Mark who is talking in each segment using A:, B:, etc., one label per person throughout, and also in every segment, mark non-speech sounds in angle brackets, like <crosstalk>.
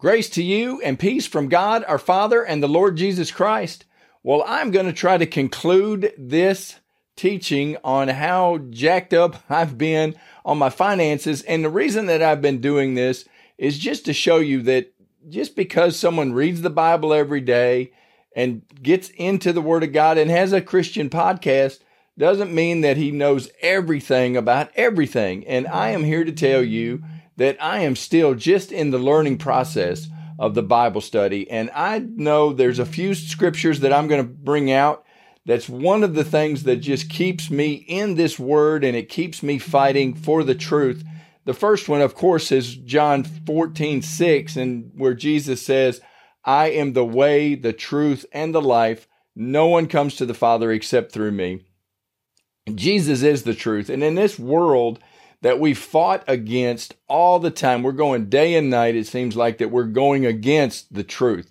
A: Grace to you and peace from God our Father and the Lord Jesus Christ. Well, I'm going to try to conclude this teaching on how jacked up <laughs> I've been on my finances. And the reason that I've been doing this is just to show you that just because someone reads the Bible every day and gets into the Word of God and has a Christian podcast doesn't mean that he knows everything about everything. And I am here to tell you that I am still just in the learning process of the Bible study. And I know there's a few scriptures that I'm going to bring out. That's one of the things that just keeps me in this word and it keeps me fighting for the truth. The first one, of course, is John 14, 6, and where Jesus says, I am the way, the truth, and the life. No one comes to the Father except through me. Jesus is the truth. And in this world that we fought against all the time, we're going day and night. It seems like that we're going against the truth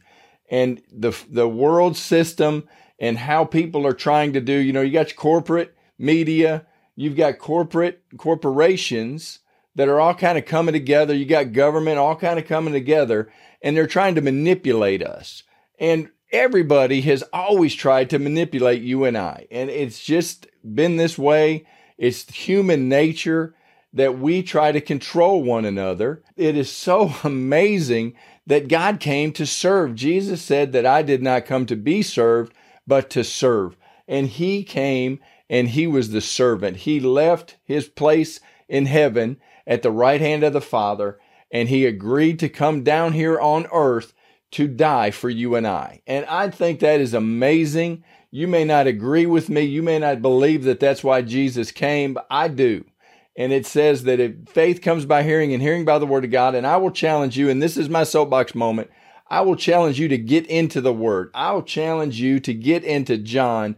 A: and the, the world system and how people are trying to do, you know, you got your corporate media, you've got corporate corporations that are all kind of coming together. You got government all kind of coming together and they're trying to manipulate us. And everybody has always tried to manipulate you and I. And it's just been this way. It's human nature that we try to control one another. It is so <laughs> amazing that God came to serve. Jesus said that I did not come to be served, but to serve. And he came and he was the servant. He left his place in heaven at the right hand of the Father and he agreed to come down here on earth to die for you and I. And I think that is amazing. You may not agree with me. You may not believe that that's why Jesus came, but I do. And it says that if faith comes by hearing and hearing by the word of God, and I will challenge you, and this is my soapbox moment, I will challenge you to get into the word. I will challenge you to get into John,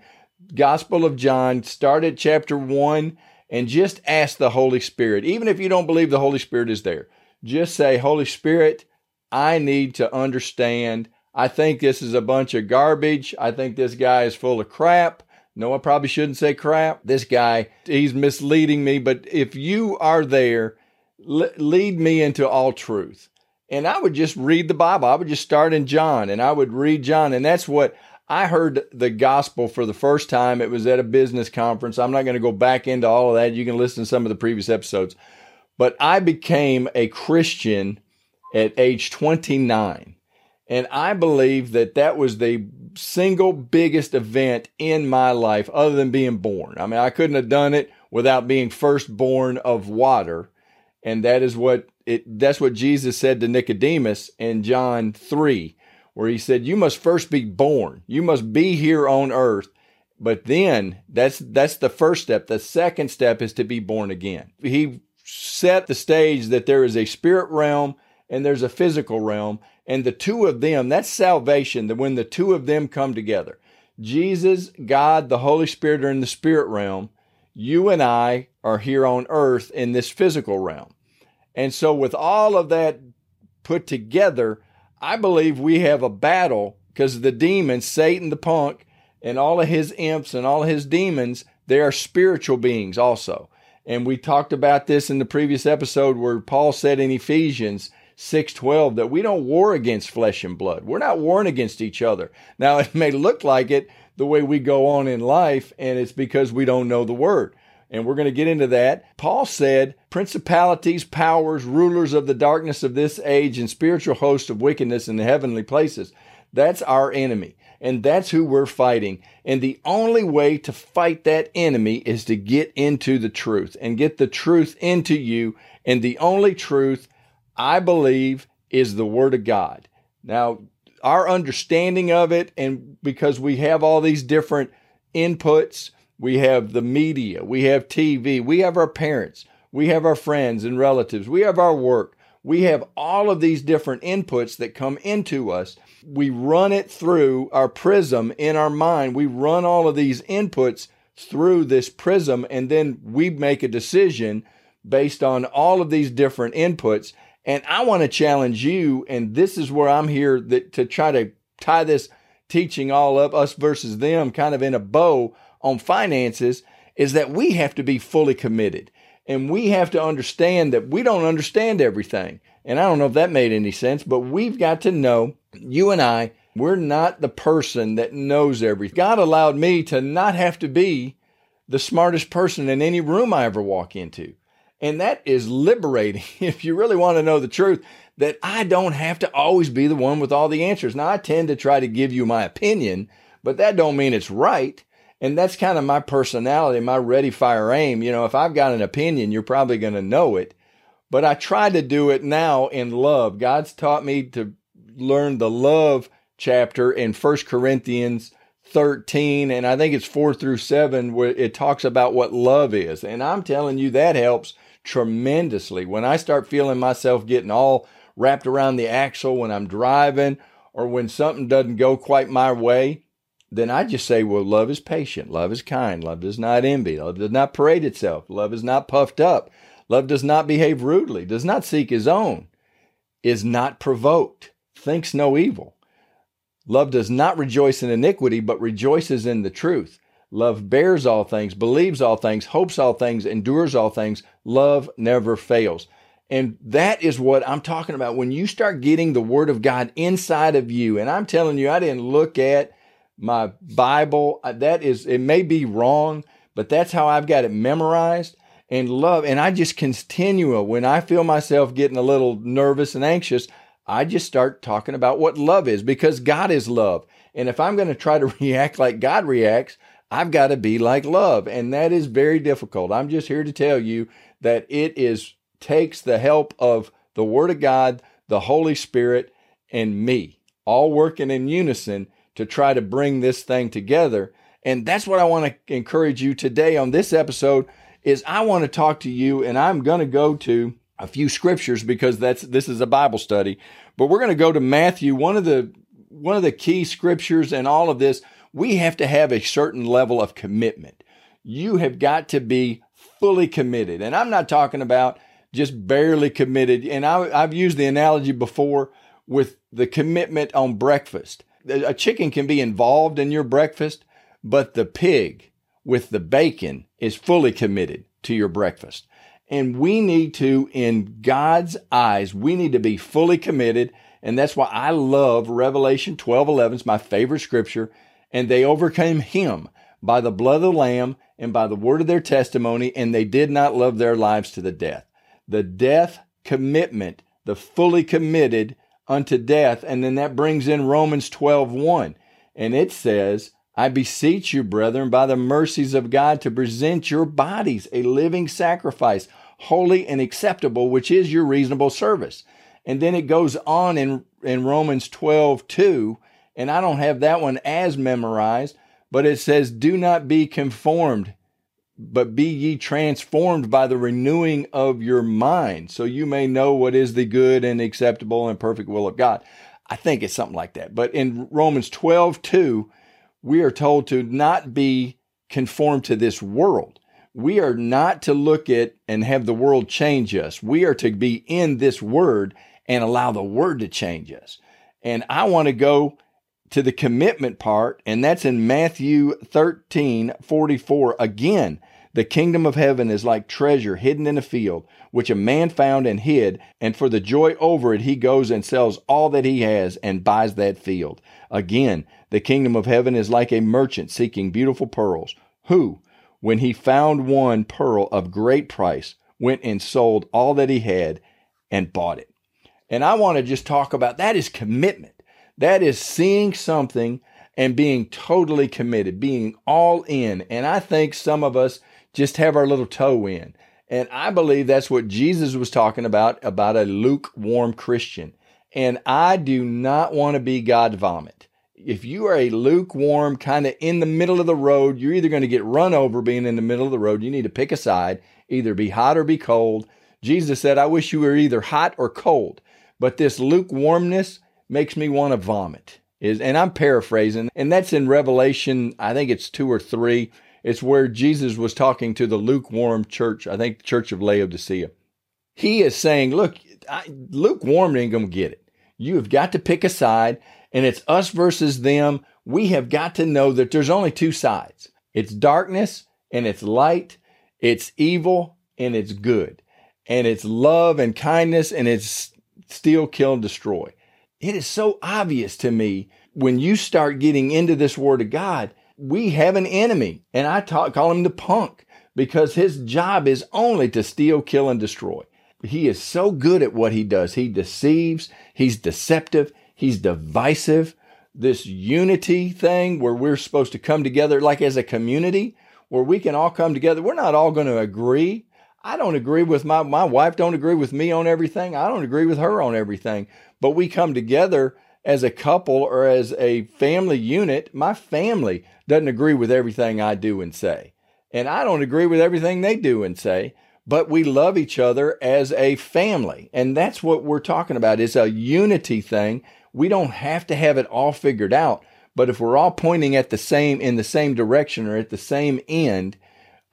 A: Gospel of John, start at chapter one, and just ask the Holy Spirit. Even if you don't believe the Holy Spirit is there, just say, Holy Spirit, I need to understand. I think this is a bunch of garbage. I think this guy is full of crap. No, I probably shouldn't say crap. This guy, he's misleading me. But if you are there, lead me into all truth. And I would just read the Bible. I would just start in John and I would read John. And that's what I heard the gospel for the first time. It was at a business conference. I'm not going to go back into all of that. You can listen to some of the previous episodes. But I became a Christian at age 29. And I believe that that was the single biggest event in my life other than being born. I mean, I couldn't have done it without being first born of water. And that is what it that's what Jesus said to Nicodemus in John 3, where he said, You must first be born. You must be here on earth. But then that's that's the first step. The second step is to be born again. He set the stage that there is a spirit realm and there's a physical realm. And the two of them, that's salvation, that when the two of them come together, Jesus, God, the Holy Spirit are in the spirit realm. You and I are here on earth in this physical realm. And so, with all of that put together, I believe we have a battle because the demons, Satan the punk, and all of his imps and all of his demons, they are spiritual beings also. And we talked about this in the previous episode where Paul said in Ephesians 6:12 that we don't war against flesh and blood. We're not warring against each other. Now <laughs> it may look like it the way we go on in life and it's because we don't know the word. And we're going to get into that. Paul said, principalities, powers, rulers of the darkness of this age and spiritual hosts of wickedness in the heavenly places. That's our enemy. And that's who we're fighting. And the only way to fight that enemy is to get into the truth and get the truth into you. And the only truth I believe is the Word of God. Now, our understanding of it, and because we have all these different inputs, we have the media, we have TV, we have our parents, we have our friends and relatives, we have our work, we have all of these different inputs that come into us. We run it through our prism in our mind. We run all of these inputs through this prism, and then we make a decision based on all of these different inputs. And I want to challenge you, and this is where I'm here that, to try to tie this teaching all up, us versus them, kind of in a bow on finances, is that we have to be fully committed. And we have to understand that we don't understand everything. And I don't know if that made any sense, but we've got to know, you and I, we're not the person that knows everything. God allowed me to not have to be the smartest person in any room I ever walk into. And that is liberating <laughs> if you really want to know the truth that I don't have to always be the one with all the answers. Now I tend to try to give you my opinion, but that don't mean it's right. And that's kind of my personality, my ready, fire, aim. You know, if I've got an opinion, you're probably going to know it. But I try to do it now in love. God's taught me to learn the love chapter in First Corinthians 13, and I think it's 4 through 7, where it talks about what love is. And I'm telling you, that helps tremendously. When I start feeling myself getting all wrapped around the axle when I'm driving or when something doesn't go quite my way, then I just say, well, love is patient, love is kind, love does not envy, love does not parade itself, love is not puffed up, love does not behave rudely, does not seek his own, is not provoked, thinks no evil. Love does not rejoice in iniquity, but rejoices in the truth. Love bears all things, believes all things, hopes all things, endures all things. Love never fails. And that is what I'm talking about. When you start getting the Word of God inside of you, and I'm telling you, I didn't look at my Bible. That is, it may be wrong, but that's how I've got it memorized and love. And I just continue when I feel myself getting a little nervous and anxious, I just start talking about what love is because God is love. And if I'm going to try to <laughs> react like God reacts, I've got to be like love. And that is very difficult. I'm just here to tell you that it is takes the help of the Word of God, the Holy Spirit, and me, all working in unison to try to bring this thing together. And that's what I want to encourage you today on this episode is I want to talk to you and I'm going to go to a few scriptures because that's this is a Bible study. But we're going to go to Matthew, one of the one of the key scriptures in all of this, we have to have a certain level of commitment. You have got to be fully committed. And I'm not talking about just barely committed. And I, have used the analogy before with the commitment on breakfast a chicken can be involved in your breakfast, but the pig with the bacon is fully committed to your breakfast. And we need to, in God's eyes, we need to be fully committed. And that's why I love Revelation 12 11. It's my favorite scripture. And they overcame him by the blood of the Lamb and by the word of their testimony, and they did not love their lives to the death. The death commitment, the fully committed, unto death. And then that brings in Romans 12 1. And it says, I beseech you, brethren, by the mercies of God, to present your bodies a living sacrifice, holy and acceptable, which is your reasonable service. And then it goes on in, in Romans 12 2, and I don't have that one as memorized, but it says, Do not be conformed but be ye transformed by the renewing of your mind, so you may know what is the good and acceptable and perfect will of God. I think it's something like that. But in Romans 12, 2, we are told to not be conformed to this world. We are not to look at and have the world change us. We are to be in this word and allow the word to change us. And I want to go to the commitment part, and that's in Matthew 13 44. Again, the kingdom of heaven is like treasure hidden in a field, which a man found and hid, and for the joy over it he goes and sells all that he has and buys that field. Again, the kingdom of heaven is like a merchant seeking beautiful pearls, who, when he found one pearl of great price, went and sold all that he had and bought it. And I want to just talk about that is commitment. That is seeing something and being totally committed, being all in. And I think some of us just have our little toe in. And I believe that's what Jesus was talking about, about a lukewarm Christian. And I do not want to be God vomit. If you are a lukewarm, kind of in the middle of the road, you're either going to get run over being in the middle of the road. You need to pick a side, either be hot or be cold. Jesus said, I wish you were either hot or cold, but this lukewarmness makes me want to vomit. Is, and I'm paraphrasing, and that's in Revelation, I think it's two or three. It's where Jesus was talking to the lukewarm church, I think the church of Laodicea. He is saying, look, I, lukewarm ain't to get it. You have got to pick a side, and it's us versus them. We have got to know that there's only two sides. It's darkness and it's light. It's evil and it's good. And it's love and kindness and it's steal, kill, and destroy. It is so obvious to me when you start getting into this word of God, we have an enemy. And I talk, call him the punk because his job is only to steal, kill, and destroy. He is so good at what he does. He deceives, he's deceptive, he's divisive. This unity thing where we're supposed to come together like as a community, where we can all come together. We're not all going to agree. I don't agree with my my wife don't agree with me on everything. I don't agree with her on everything. But we come together as a couple or as a family unit. My family doesn't agree with everything I do and say. And I don't agree with everything they do and say but we love each other as a family. And that's what we're talking about. It's a unity thing. We don't have to have it all figured out, but if we're all pointing at the same in the same direction or at the same end,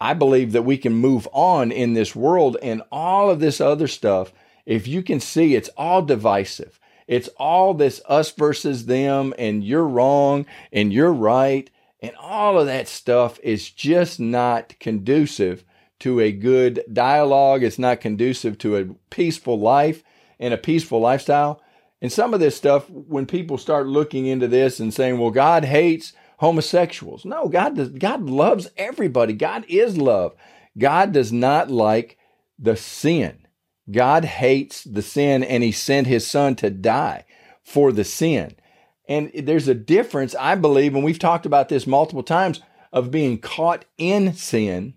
A: I believe that we can move on in this world and all of this other stuff. If you can see, it's all divisive. It's all this us versus them, and you're wrong and you're right. And all of that stuff is just not conducive to a good dialogue. It's not conducive to a peaceful life and a peaceful lifestyle. And some of this stuff, when people start looking into this and saying, well, God hates homosexuals. No, God does, God loves everybody. God is love. God does not like the sin. God hates the sin and he sent his son to die for the sin. And there's a difference, I believe, and we've talked about this multiple times, of being caught in sin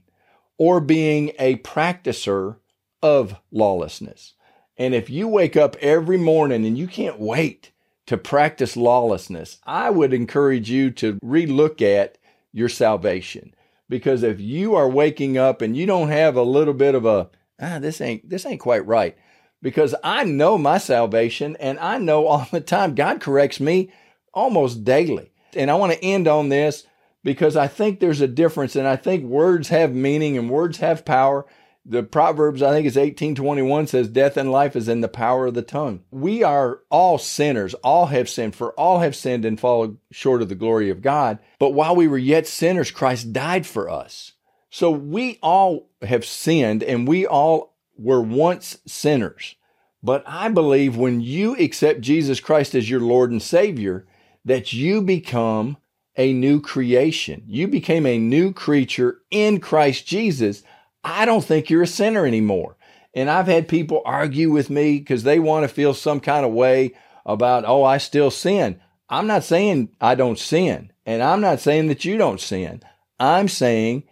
A: or being a practicer of lawlessness. And if you wake up every morning and you can't wait to practice lawlessness, I would encourage you to relook at your salvation. Because if you are waking up and you don't have a little bit of a, ah, this ain't, this ain't quite right. Because I know my salvation and I know all the time God corrects me almost daily. And I want to end on this because I think there's a difference and I think words have meaning and words have power. The Proverbs, I think it's 1821 says, Death and life is in the power of the tongue. We are all sinners. All have sinned, for all have sinned and fallen short of the glory of God. But while we were yet sinners, Christ died for us. So we all have sinned and we all were once sinners. But I believe when you accept Jesus Christ as your Lord and Savior, that you become a new creation. You became a new creature in Christ Jesus. I don't think you're a sinner anymore. And I've had people argue with me because they want to feel some kind of way about, oh, I still sin. I'm not saying I don't sin. And I'm not saying that you don't sin. I'm saying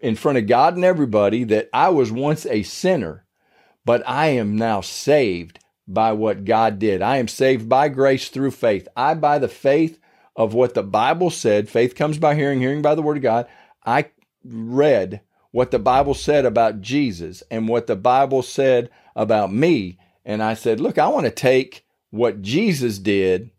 A: in front of God and everybody that I was once a sinner, but I am now saved by what God did. I am saved by grace through faith. I, by the faith of what the Bible said. Faith comes by hearing, hearing by the word of God. I read what the Bible said about Jesus and what the Bible said about me. And I said, look, I want to take what Jesus did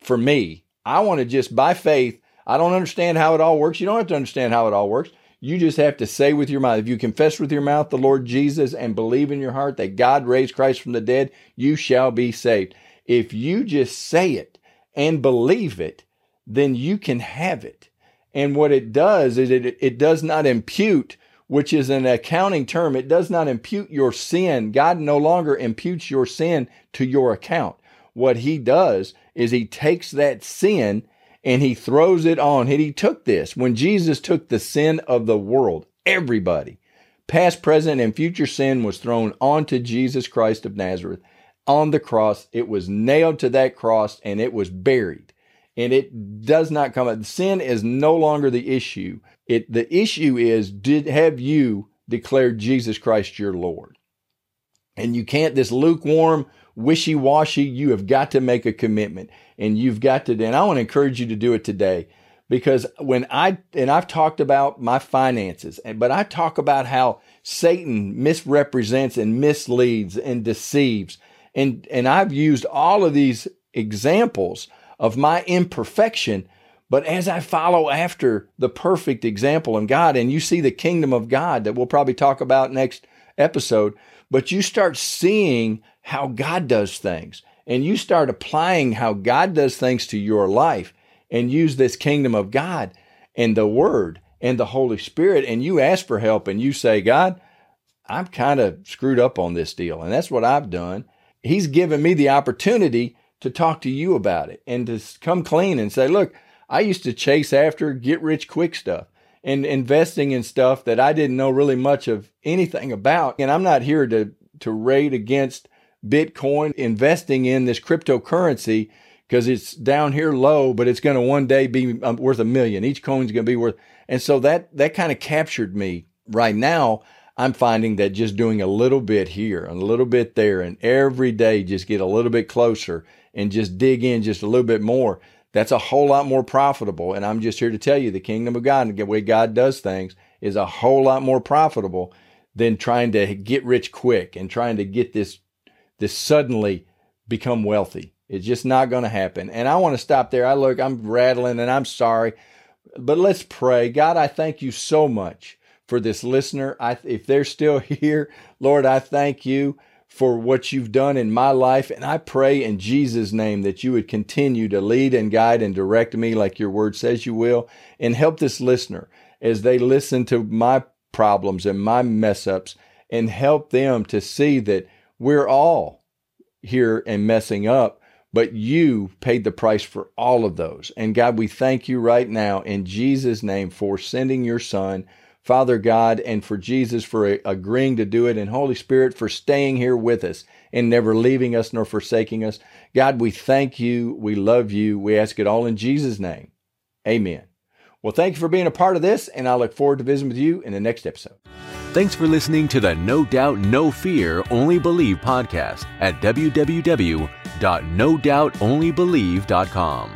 A: for me. I want to just by faith, I don't understand how it all works. You don't have to understand how it all works. You just have to say with your mouth, if you confess with your mouth the Lord Jesus and believe in your heart that God raised Christ from the dead, you shall be saved. If you just say it and believe it, then you can have it. And what it does is it, it does not impute, which is an accounting term. It does not impute your sin. God no longer imputes your sin to your account. What he does is he takes that sin and he throws it on. And he took this when Jesus took the sin of the world, everybody, past, present, and future sin was thrown onto Jesus Christ of Nazareth on the cross. It was nailed to that cross and it was buried and it does not come up. Sin is no longer the issue. It the issue is did have you declared Jesus Christ your Lord? And you can't this lukewarm, wishy-washy, you have got to make a commitment and you've got to and I want to encourage you to do it today because when I and I've talked about my finances, but I talk about how Satan misrepresents and misleads and deceives. And and I've used all of these examples of my imperfection, but as I follow after the perfect example in God and you see the kingdom of God that we'll probably talk about next episode, but you start seeing how God does things and you start applying how God does things to your life and use this kingdom of God and the word and the Holy Spirit and you ask for help and you say, God, I'm kind of screwed up on this deal. And that's what I've done. He's given me the opportunity to talk to you about it and to come clean and say, look, I used to chase after get rich quick stuff and investing in stuff that I didn't know really much of anything about. And I'm not here to, to rate against Bitcoin, investing in this cryptocurrency because it's down here low, but it's going to one day be um, worth a million. Each coin's going to be worth. And so that, that kind of captured me right now. I'm finding that just doing a little bit here and a little bit there and every day just get a little bit closer and just dig in just a little bit more. That's a whole lot more profitable. And I'm just here to tell you the kingdom of God and the way God does things is a whole lot more profitable than trying to get rich quick and trying to get this, this suddenly become wealthy. It's just not going to happen. And I want to stop there. I look, I'm rattling and I'm sorry, but let's pray. God, I thank you so much for this listener. I, if they're still <laughs> here, Lord, I thank you for what you've done in my life. And I pray in Jesus' name that you would continue to lead and guide and direct me like your word says you will and help this listener as they listen to my problems and my mess ups and help them to see that we're all here and messing up, but you paid the price for all of those. And God, we thank you right now in Jesus' name for sending your son Father God, and for Jesus for agreeing to do it, and Holy Spirit for staying here with us and never leaving us nor forsaking us. God, we thank you. We love you. We ask it all in Jesus' name. Amen. Well, thank you for being a part of this, and I look forward to visiting with you in the next episode.
B: Thanks for listening to the No Doubt, No Fear, Only Believe podcast at www.nodoubtonlybelieve.com.